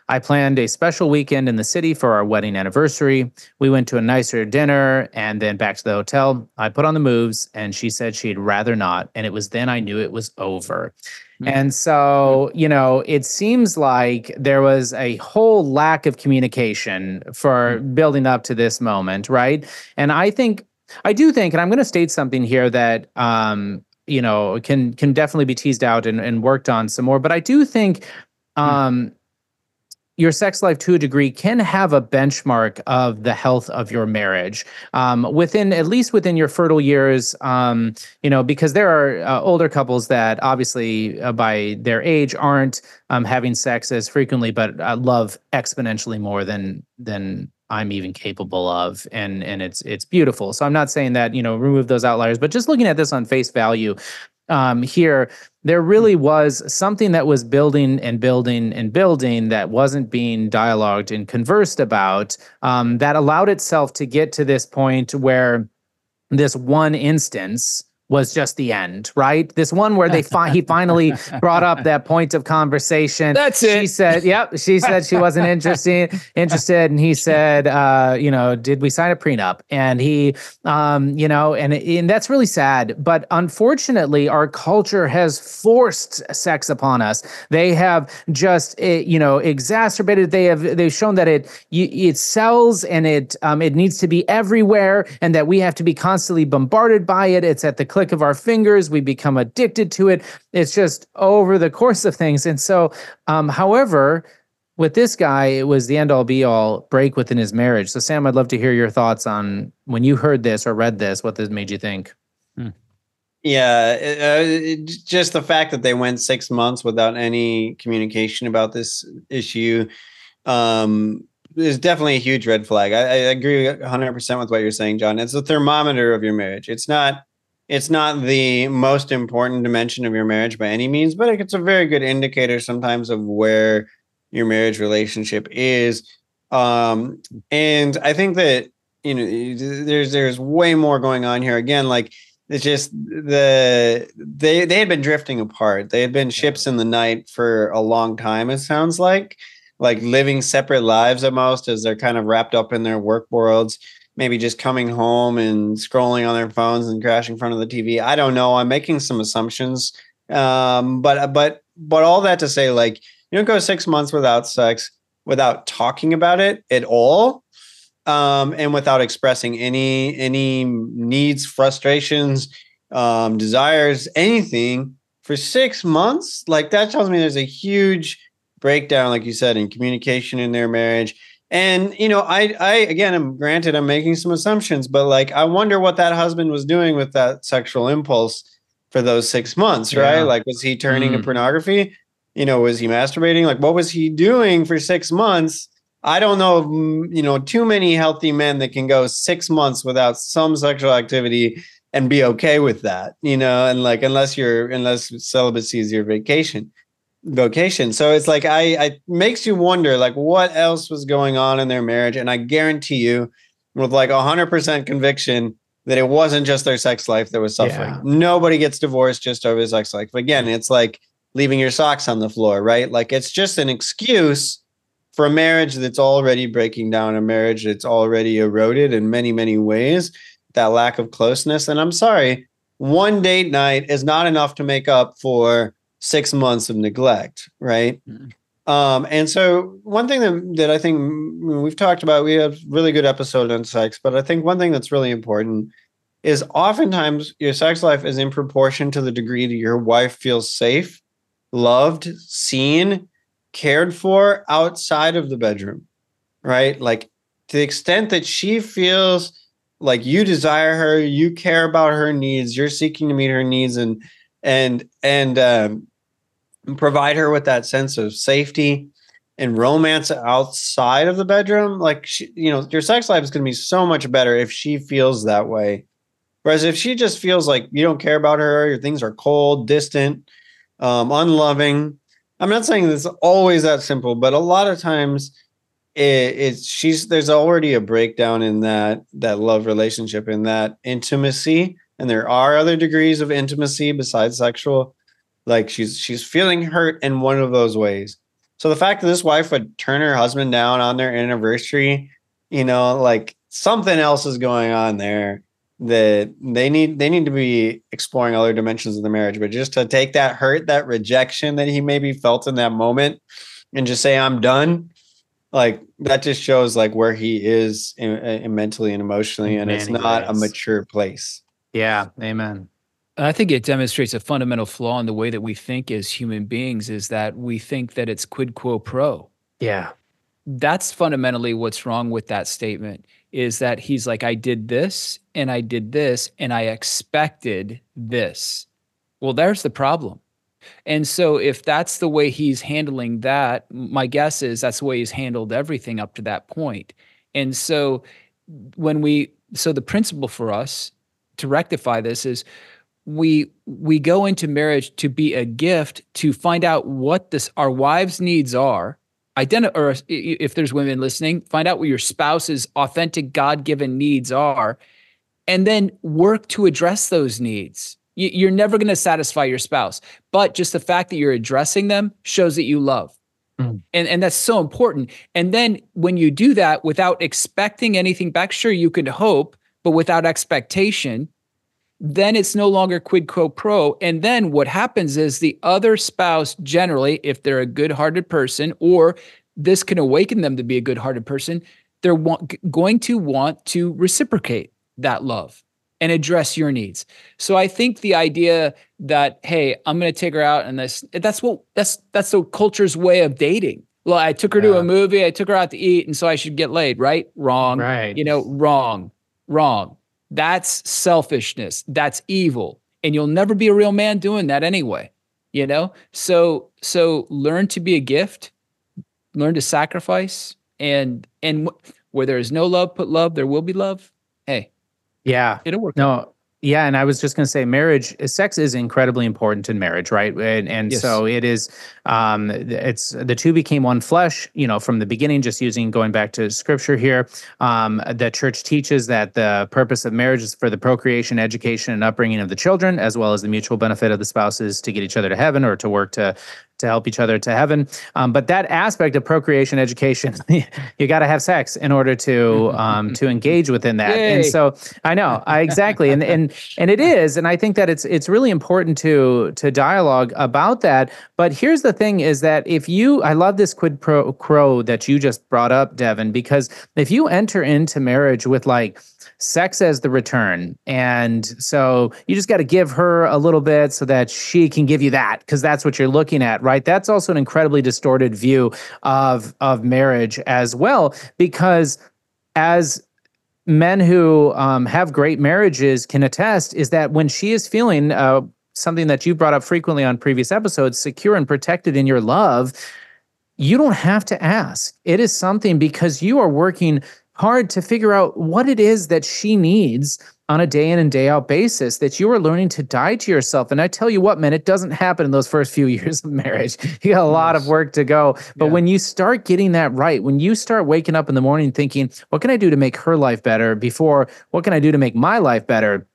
I planned a special weekend in the city for our wedding anniversary. We went to a nicer dinner and then back to the hotel. I put on the moves and she said she'd rather not. And it was then I knew it was over. Mm-hmm. And so, you know, it seems like there was a whole lack of communication for mm-hmm. building up to this moment, right? And I think, I do think, and I'm going to state something here that, um, you know, can can definitely be teased out and, and worked on some more. But I do think mm. um, your sex life to a degree can have a benchmark of the health of your marriage um, within at least within your fertile years um, you know because there are uh, older couples that obviously uh, by their age aren't um, having sex as frequently but uh, love exponentially more than than I'm even capable of and and it's it's beautiful. So I'm not saying that, you know, remove those outliers, but just looking at this on face value, um, here, there really was something that was building and building and building that wasn't being dialogued and conversed about um, that allowed itself to get to this point where this one instance was just the end, right? This one where they fi- he finally brought up that point of conversation. That's it. She said, "Yep." She said she wasn't interested, interested, and he said, uh, "You know, did we sign a prenup?" And he, um, you know, and and that's really sad. But unfortunately, our culture has forced sex upon us. They have just, eh, you know, exacerbated. They have they've shown that it it sells and it um, it needs to be everywhere, and that we have to be constantly bombarded by it. It's at the click of our fingers. We become addicted to it. It's just over the course of things. And so, um, however, with this guy, it was the end all be all break within his marriage. So, Sam, I'd love to hear your thoughts on when you heard this or read this, what this made you think. Hmm. Yeah, uh, just the fact that they went six months without any communication about this issue um, is definitely a huge red flag. I, I agree 100% with what you're saying, John. It's a thermometer of your marriage. It's not it's not the most important dimension of your marriage by any means, but it's a very good indicator sometimes of where your marriage relationship is. Um, and I think that you know there's there's way more going on here. Again, like it's just the they they had been drifting apart. They had been ships in the night for a long time. It sounds like like living separate lives at most as they're kind of wrapped up in their work worlds maybe just coming home and scrolling on their phones and crashing in front of the TV. I don't know. I'm making some assumptions. Um, but but but all that to say, like you don't go six months without sex without talking about it at all. Um, and without expressing any any needs, frustrations, um, desires, anything for six months, like that tells me there's a huge breakdown, like you said, in communication in their marriage And you know, I I again I'm granted I'm making some assumptions, but like I wonder what that husband was doing with that sexual impulse for those six months, right? Yeah. Like was he turning to Mm. pornography? You know, was he masturbating? Like what was he doing for six months? I don't know, mm, you know, too many healthy men that can go six months without some sexual activity and be okay with that, you know, and like unless you're unless celibacy is your vacation vocation. So it's like I I makes you wonder like what else was going on in their marriage. And I guarantee you, with like a hundred percent conviction, that it wasn't just their sex life that was suffering. Yeah. Nobody gets divorced just over his sex life. Again, it's like leaving your socks on the floor, right? Like it's just an excuse for a marriage that's already breaking down, a marriage that's already eroded in many, many ways. That lack of closeness. And I'm sorry, one date night is not enough to make up for six months of neglect, right? Mhm. Um, and so one thing that, that I think mm, we've talked about, we have really good episode on sex, but I think one thing that's really important is oftentimes your sex life is in proportion to the degree that your wife feels safe, loved, seen, cared for outside of the bedroom, right? Like to the extent that she feels like you desire her, you care about her needs, you're seeking to meet her needs and and and um, provide her with that sense of safety and romance outside of the bedroom. Like she, you know, your sex life is going to be so much better if she feels that way. Whereas if she just feels like you don't care about her, your things are cold, distant, um, unloving. I'm not saying it's always that simple, but a lot of times it, it's she's there's already a breakdown in that that love relationship in that intimacy and there are other degrees of intimacy besides sexual. Like she's she's feeling hurt in one of those ways. So the fact that this wife would turn her husband down on their anniversary you know like something else is going on there that they need they need to be exploring other dimensions of the marriage. But just to take that hurt that rejection that he maybe felt in that moment and just say i'm done like that just shows like where he is in, in mentally and emotionally and it's many not a mature place Yeah. Amen. I think it demonstrates a fundamental flaw in the way that we think as human beings is that we think that it's quid quo pro. Yeah. That's fundamentally what's wrong with that statement is that he's like, I did this and I did this and I expected this. Well, there's the problem. And so if that's the way he's handling that, my guess is that's the way he's handled everything up to that point. And so when we so the principle for us to rectify this is we we go into marriage to be a gift to find out what this our wives needs are identify or if there's women listening find out what your spouse's authentic god-given needs are and then work to address those needs. You- you're never going to satisfy your spouse but just the fact that you're addressing them shows that you love. Mm. and and that's so important. And then when you do that without expecting anything back sure you could hope but without expectation then it's no longer quid pro pro. And then what happens is the other spouse, generally, if they're a good hearted person, or this can awaken them to be a good hearted person, they're wa- going to want to reciprocate that love and address your needs. So I think the idea that, hey, I'm going to take her out and this, that's what, that's, that's the culture's way of dating. Well, I took her to a movie, I took her out to eat, and so I should get laid, right? Wrong Right. you know wrong wrong. That's selfishness. That's evil. And you'll never be a real man doing that anyway you know? So so learn to be a gift learn to sacrifice and and wh- where there is no love put love there will be love. Hey. Yeah. it'll work No, yeah, and I was just going to say, marriage, sex is incredibly important in marriage, right? And and Yes. so it is. Um, it's the two became one flesh. You know, from the beginning, just using going back to scripture here, um, the church teaches that the purpose of marriage is for the procreation, education, and upbringing of the children, as well as the mutual benefit of the spouses to get each other to heaven or to work to to help each other to heaven. Um, but that aspect of procreation, education, you got to have sex in order to um, to engage within that. And so I know I exactly, and and and it is, and I think that it's it's really important to to dialogue about that. But here's the thing: is that if you, I love this quid pro quo that you just brought up, Devin, because if you enter into marriage with like sex as the return. And so you just got to give her a little bit so that she can give you that because that's what you're looking at right? That's also an incredibly distorted view of of marriage as well, because as men who um, have great marriages can attest is that when she is feeling uh, something that you brought up frequently on previous episodes, secure and protected in your love, you don't have to ask. It is something because you are working hard to figure out what it is that she needs on a day in and day out basis that you are learning to die to yourself. And I tell you what, man, it doesn't happen in those first few years of marriage. You got a lot of work to go. But yeah. when you start getting that right, when you start waking up in the morning thinking, what can I do to make her life better before what can I do to make my life better?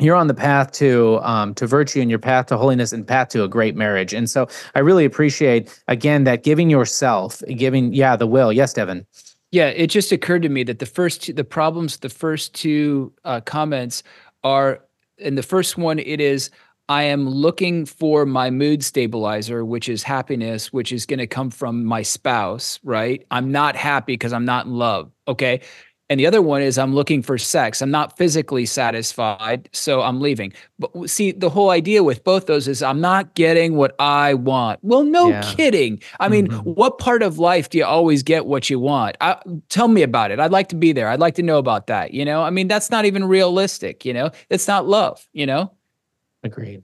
you're on the path to um, to virtue and your path to holiness and path to a great marriage. And so I really appreciate again that giving yourself, giving yeah the will. Yes, Devin. Yeah, it just occurred to me that the first two, the problems, the first two uh, comments are, in the first one, it is I am looking for my mood stabilizer, which is happiness, which is going to come from my spouse, right? I'm not happy because I'm not in love. Okay. And the other one is I'm looking for sex. I'm not physically satisfied, so I'm leaving. But see, the whole idea with both those is I'm not getting what I want. Well, no yeah. kidding. I mean, mm-hmm. what part of life do you always get what you want? I, tell me about it. I'd like to be there. I'd like to know about that. You know, I mean, that's not even realistic. You know, it's not love. You know, agreed.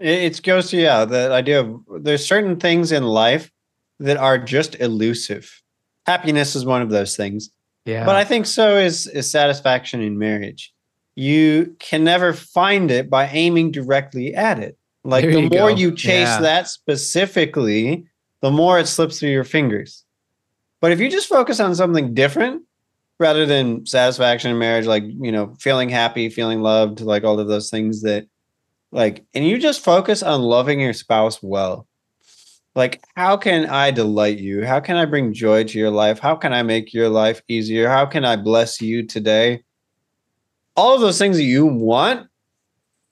It goes to yeah the idea of there's certain things in life that are just elusive. Happiness is one of those things yeah. But I think so is is satisfaction in marriage. You can never find it by aiming directly at it. Like there the you more go. you chase yeah. that specifically, the more it slips through your fingers. But if you just focus on something different rather than satisfaction in marriage, like, you know, feeling happy, feeling loved, like all of those things that like, and you just focus on loving your spouse well, like how can i delight you? How can i bring joy to your life? How can i make your life easier? How can i bless you today? All of those things that you want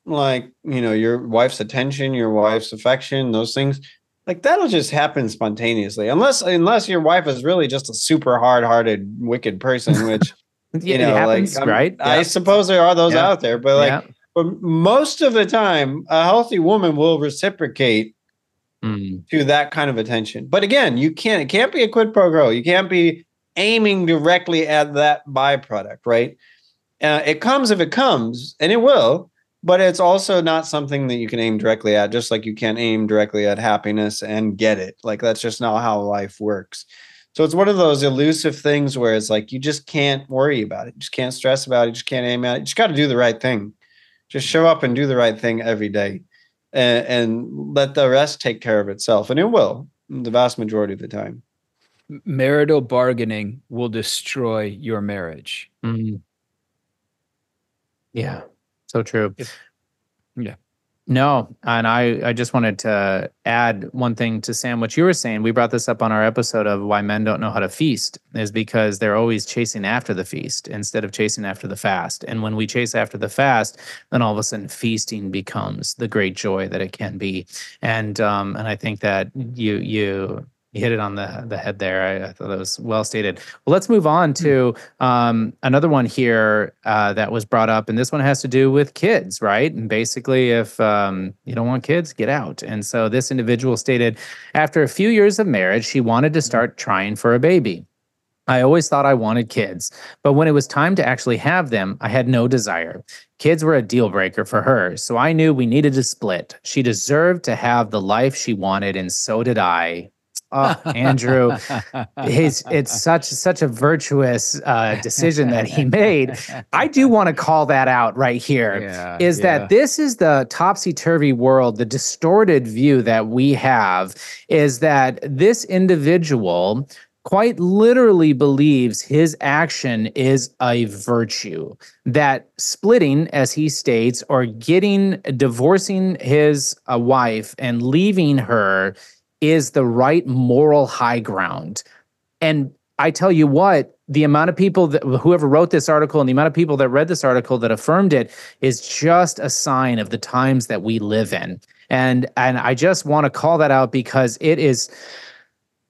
like you know your wife's attention your wife's affection those things like that'll just happen spontaneously unless unless your wife is really just a super hard-hearted wicked person which yeah, you know happens, like right? I suppose there are those yeah. out there but like yeah. but most of the time a healthy woman will reciprocate mm. to that kind of attention. But again, you can't it can't be a quid pro quo. You can't be aiming directly at that byproduct, right? Uh, it comes if it comes, and it will, but it's also not something that you can aim directly at, just like you can't aim directly at happiness and get it. Like that's just not how life works. So it's one of those elusive things where it's like you just can't worry about it. You just can't stress about it. You just can't aim at it. You just got to do the right thing. Just show up and do the right thing every day and, and let the rest take care of itself. And it will the vast majority of the time. Marital bargaining will destroy your marriage. Mm. Yeah, so true. If, yeah. No, and I, I just wanted to add one thing to Sam, what you were saying. We brought this up on our episode of why men don't know how to feast, is because they're always chasing after the feast instead of chasing after the fast. And when we chase after the fast, then all of a sudden feasting becomes the great joy that it can be. And um, and I think that you you you hit it on the the head there. I, I, thought that was well stated. Well, let's move on to um, another one here uh, that was brought up, and this one has to do with kids, right? And basically, if um, you don't want kids, get out. And so this individual stated, after a few years of marriage, she wanted to start trying for a baby. I always thought I wanted kids, but when it was time to actually have them, I had no desire. Kids were a deal breaker for her, so I knew we needed to split. She deserved to have the life she wanted, and so did I. Oh, Andrew, he's it's such such a virtuous uh, decision that he made. I do want to call that out right here. Yeah, is yeah. that this is the topsy turvy world, the distorted view that we have is that this individual quite literally believes his action is a virtue. That splitting, as he states, or getting divorcing his uh, wife and leaving her is the right moral high ground. And I tell you what, the amount of people that whoever wrote this article and the amount of people that read this article that affirmed it is just a sign of the times that we live in. And and I just want to call that out because it is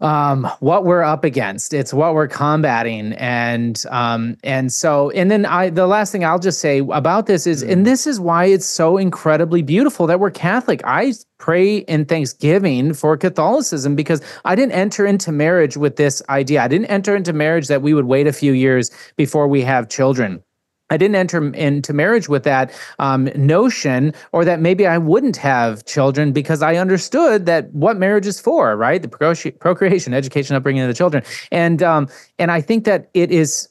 um, what we're up against. It's what we're combating, and um, and so and then I the last thing I'll just say about this is, and this is why it's so incredibly beautiful that we're Catholic. I pray in Thanksgiving for Catholicism because I didn't enter into marriage with this idea. I didn't enter into marriage that we would wait a few years before we have children. I didn't enter into marriage with that um, notion, or that maybe I wouldn't have children because I understood that what marriage is for, right? The procreation, education, upbringing of the children, and um, and I think that it is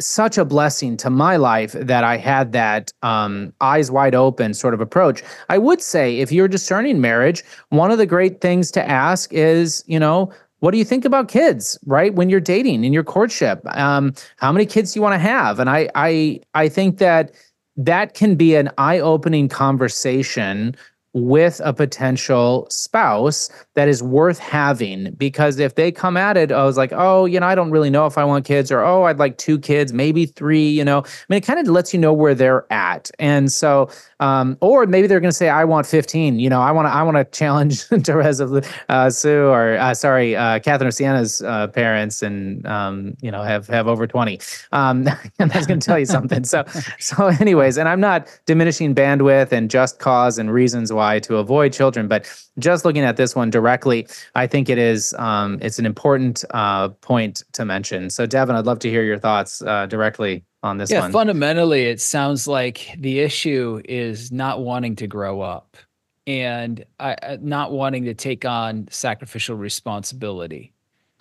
such a blessing to my life that I had that um, eyes wide open sort of approach. I would say if you're discerning marriage, one of the great things to ask is, you know, what do you think about kids right when you're dating in your courtship? Um, how many kids do you want to have? And i i i think that that can be an eye-opening conversation with a potential spouse that is worth having. Because if they come at it I was like oh you know I don't really know if I want kids or oh I'd like two kids maybe three you know? I mean it kind of lets you know where they're at. And so um, or maybe they're going to say I want 15 you know I want to I want to challenge Teresa uh, Sue or uh, sorry uh, Catherine of Siena's uh, parents and um, you know have have over 20 um, and that's going to tell you something. So so anyways and I'm not diminishing bandwidth and just cause and reasons why why to avoid children. But just looking at this one directly, I think it is um, it's an important uh, point to mention. So, Devin, I'd love to hear your thoughts uh, directly on this yeah, one. fundamentally, it sounds like the issue is not wanting to grow up and uh, not wanting to take on sacrificial responsibility.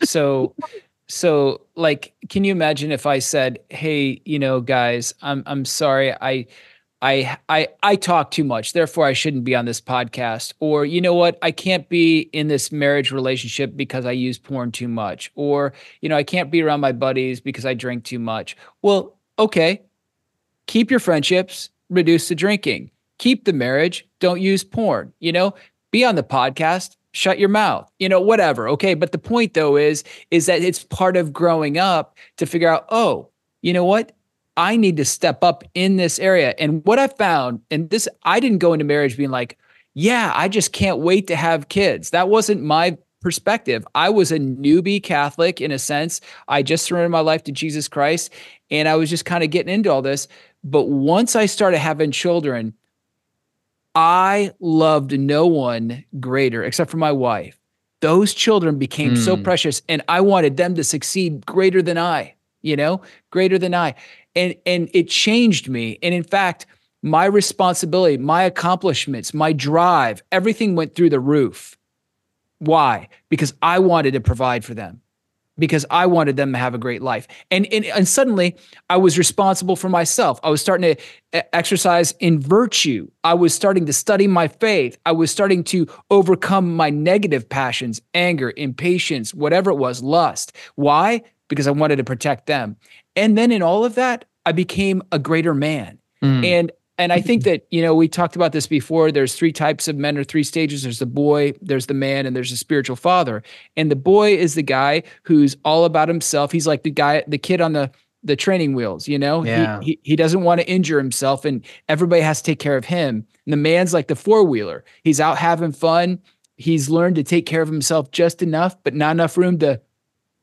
So. so like can you imagine if i said hey you know guys i'm i'm sorry i I I I talk too much, therefore I shouldn't be on this podcast. Or you know what, I can't be in this marriage relationship because I use porn too much. Or you know, I can't be around my buddies because I drink too much. Well, okay. Keep your friendships, reduce the drinking. Keep the marriage, don't use porn. You know, be on the podcast, shut your mouth. You know, whatever. Okay, but the point though is is that it's part of growing up to figure out, "Oh, you know what? I need to step up in this area. And what I found, and this, I didn't go into marriage being like, yeah, I just can't wait to have kids. That wasn't my perspective. I was a newbie Catholic in a sense. I just surrendered my life to Jesus Christ and I was just kind of getting into all this. But once I started having children, I loved no one greater except for my wife. Those children became mm. so hmm. precious and I wanted them to succeed greater than I, you know, greater than I and and it changed me. And in fact my responsibility my accomplishments my drive everything went through the roof. Why? Because i wanted to provide for them. Because i wanted them to have a great life. And and, and suddenly i was responsible for myself. I was starting to exercise in virtue. I was starting to study my faith. I was starting to overcome my negative passions anger impatience whatever it was lust. Why because i wanted to protect them and then in all of that, I became a greater man. Mm. And and I think that, you know, we talked about this before. There's three types of men or three stages. There's the boy, there's the man, and there's a spiritual father. And the boy is the guy who's all about himself. He's like the guy, the kid on the the training wheels, you know? Yeah. He, he, he doesn't want to injure himself and everybody has to take care of him. And the man's like the four-wheeler. He's out having fun. He's learned to take care of himself just enough, but not enough room to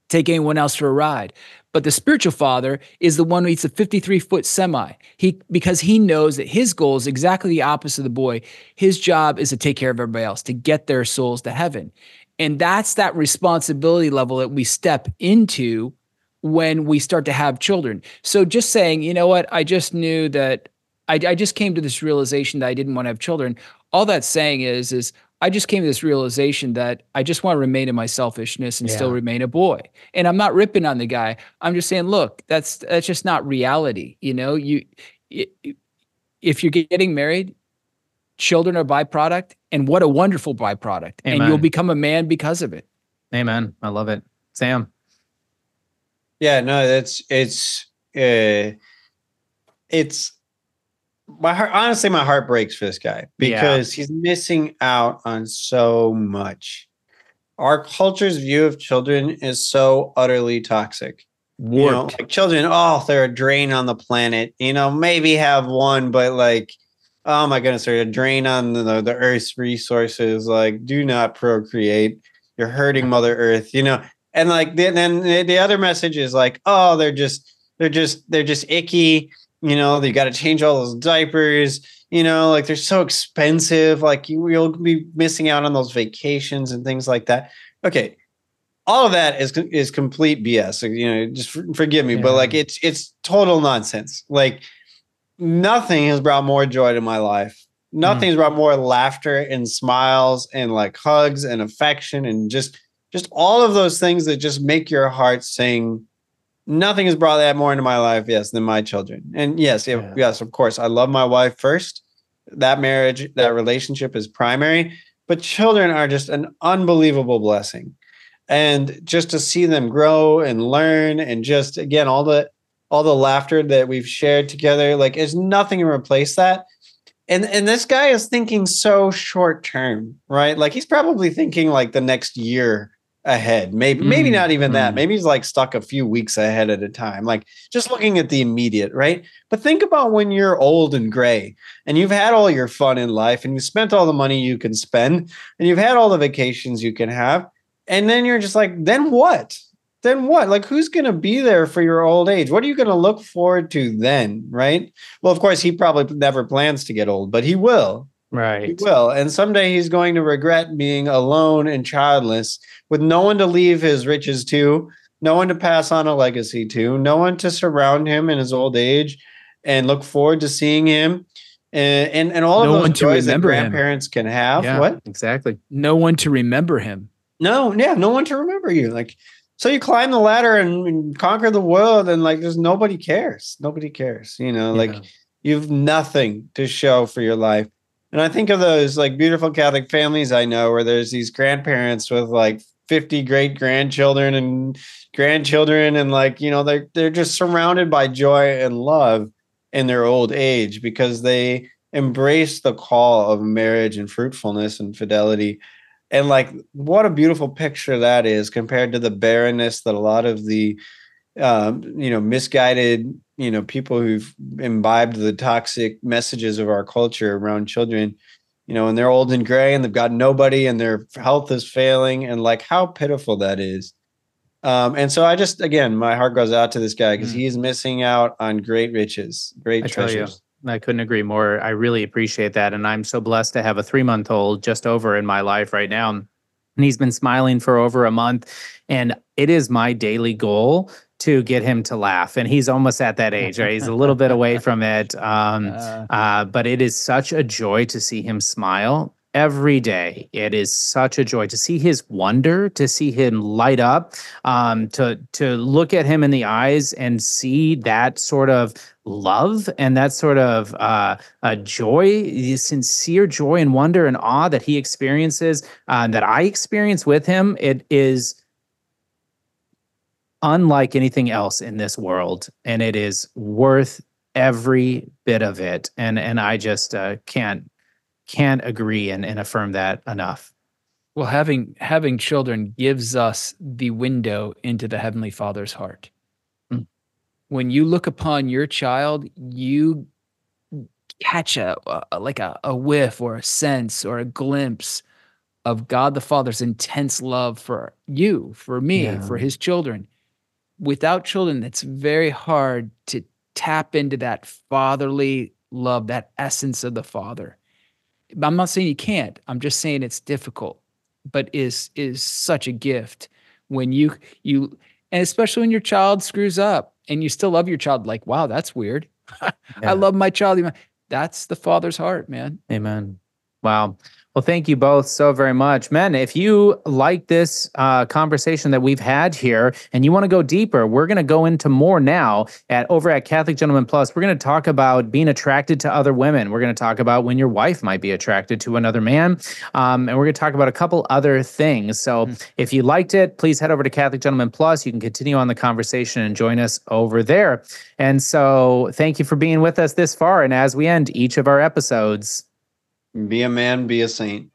take anyone else for a ride. But the spiritual father is the one who eats a 53 foot semi. He because he knows that his goal is exactly the opposite of the boy. His job is to take care of everybody else, to get their souls to heaven. And that's that responsibility level that we step into when we start to have children. So just saying, you know what, I just knew that I, I just came to this realization that I didn't want to have children. All that's saying is, is I just came to this realization that I just want to remain in my selfishness and yeah. still remain a boy. And I'm not ripping on the guy. I'm just saying, look, that's that's just not reality. You know, you if you're getting married, children are byproduct, and what a wonderful byproduct. Amen. And you'll become a man because of it. Amen. I love it, Sam. Yeah, no, that's it's uh, it's my heart honestly my heart breaks for this guy because yeah. he's missing out on so much our culture's view of children is so utterly toxic Warped. you know like children oh they're a drain on the planet you know maybe have one but like oh my goodness they're a drain on the, the earth's resources like do not procreate you're hurting Mother Earth, you know. And like then then the other message is like, oh, they're just they're just they're just icky, you know. You got to change all those diapers, you know. Like they're so expensive. Like you, you'll be missing out on those vacations and things like that. Okay, all of that is is complete BS. You know, just for, forgive me, Yeah. but like it's it's total nonsense. Like nothing has brought more joy to my life. Nothing has mm. brought more laughter and smiles and like hugs and affection and just just all of those things that just make your heart sing. Nothing has brought that more into my life, yes, than my children. And yes, yeah, yes, of course, I love my wife first. That marriage, that relationship is primary, but children are just an unbelievable blessing and just to see them grow and learn and just again all the all the laughter that we've shared together like is nothing to replace that and and this guy is thinking so short term right like he's probably thinking like the next year ahead. Maybe maybe Mm, not even that. Mm. maybe he's like stuck a few weeks ahead at a time. Like just looking at the immediate right? But think about when you're old and gray and you've had all your fun in life and you spent all the money you can spend and you've had all the vacations you can have and then you're just like then what? Then what? Like who's going to be there for your old age? What are you going to look forward to then? Right? Well of course he probably never plans to get old but he will he Right. will and someday he's going to regret being alone and childless with no one to leave his riches to no one to pass on a legacy to no one to surround him in his old age and look forward to seeing him and and, and all No of those joys that remember him. grandparents can have Yeah, what exactly. No one to remember him. no, yeah, no one to remember you. Like, so you climb the ladder and, and conquer the world, and like, there's nobody cares. Nobody cares. You know, like Yeah. you've nothing to show for your life. And I think of those like beautiful Catholic families I know where there's these grandparents with like 50 great grandchildren and grandchildren, and like, you know, they're they're just surrounded by joy and love in their old age because they embrace the call of marriage and fruitfulness and fidelity. And like what a beautiful picture that is compared to the barrenness that a lot of the um, you know misguided you know people who've imbibed the toxic messages of our culture around children you know and they're old and gray and they've got nobody and their health is failing and like how pitiful that is um, and so i just again my heart goes out to this guy because Mm. he's missing out on great riches great I you. treasures I couldn't agree more. I really appreciate that. And I'm so blessed to have a three month old just over in my life right now. And he's been smiling for over a month. And it is my daily goal to get him to laugh. And he's almost at that age, right? He's a little bit away from it. Um, Uh, uh, but it is such a joy to see him smile every day. It is such a joy to see his wonder, to see him light up, um, to to look at him in the eyes and see that sort of love and that sort of uh, uh, joy, the sincere joy and wonder and awe that he experiences, uh, that I experience with him. It is unlike anything else in this world, and it is worth every bit of it. And and I just uh, can't can't agree and, and affirm that enough. well, having having children gives us the window into the Heavenly Father's heart. Mm. When you look upon your child, you catch a, a like a, a whiff or a sense or a glimpse of God the Father's intense love for you, for me, Yeah. for his children. Without children, it's very hard to tap into that fatherly love, that essence of the Father. I'm not saying you can't. I'm just saying it's difficult, but is is such a gift when you you and especially when your child screws up and you still love your child. Like, wow, that's weird. Yeah. I love my child. That's the father's heart, man. Amen. Wow. Well, thank you both so very much. Men, if you like this uh, conversation that we've had here and you want to go deeper, we're going to go into more now at over at Catholic Gentleman Plus. We're going to talk about being attracted to other women. We're going to talk about when your wife might be attracted to another man. Um, and we're going to talk about a couple other things. So if you liked it, please head over to Catholic Gentleman Plus. You can continue on the conversation and join us over there. And so thank you for being with us this far. And as we end each of our episodes, be a man be a saint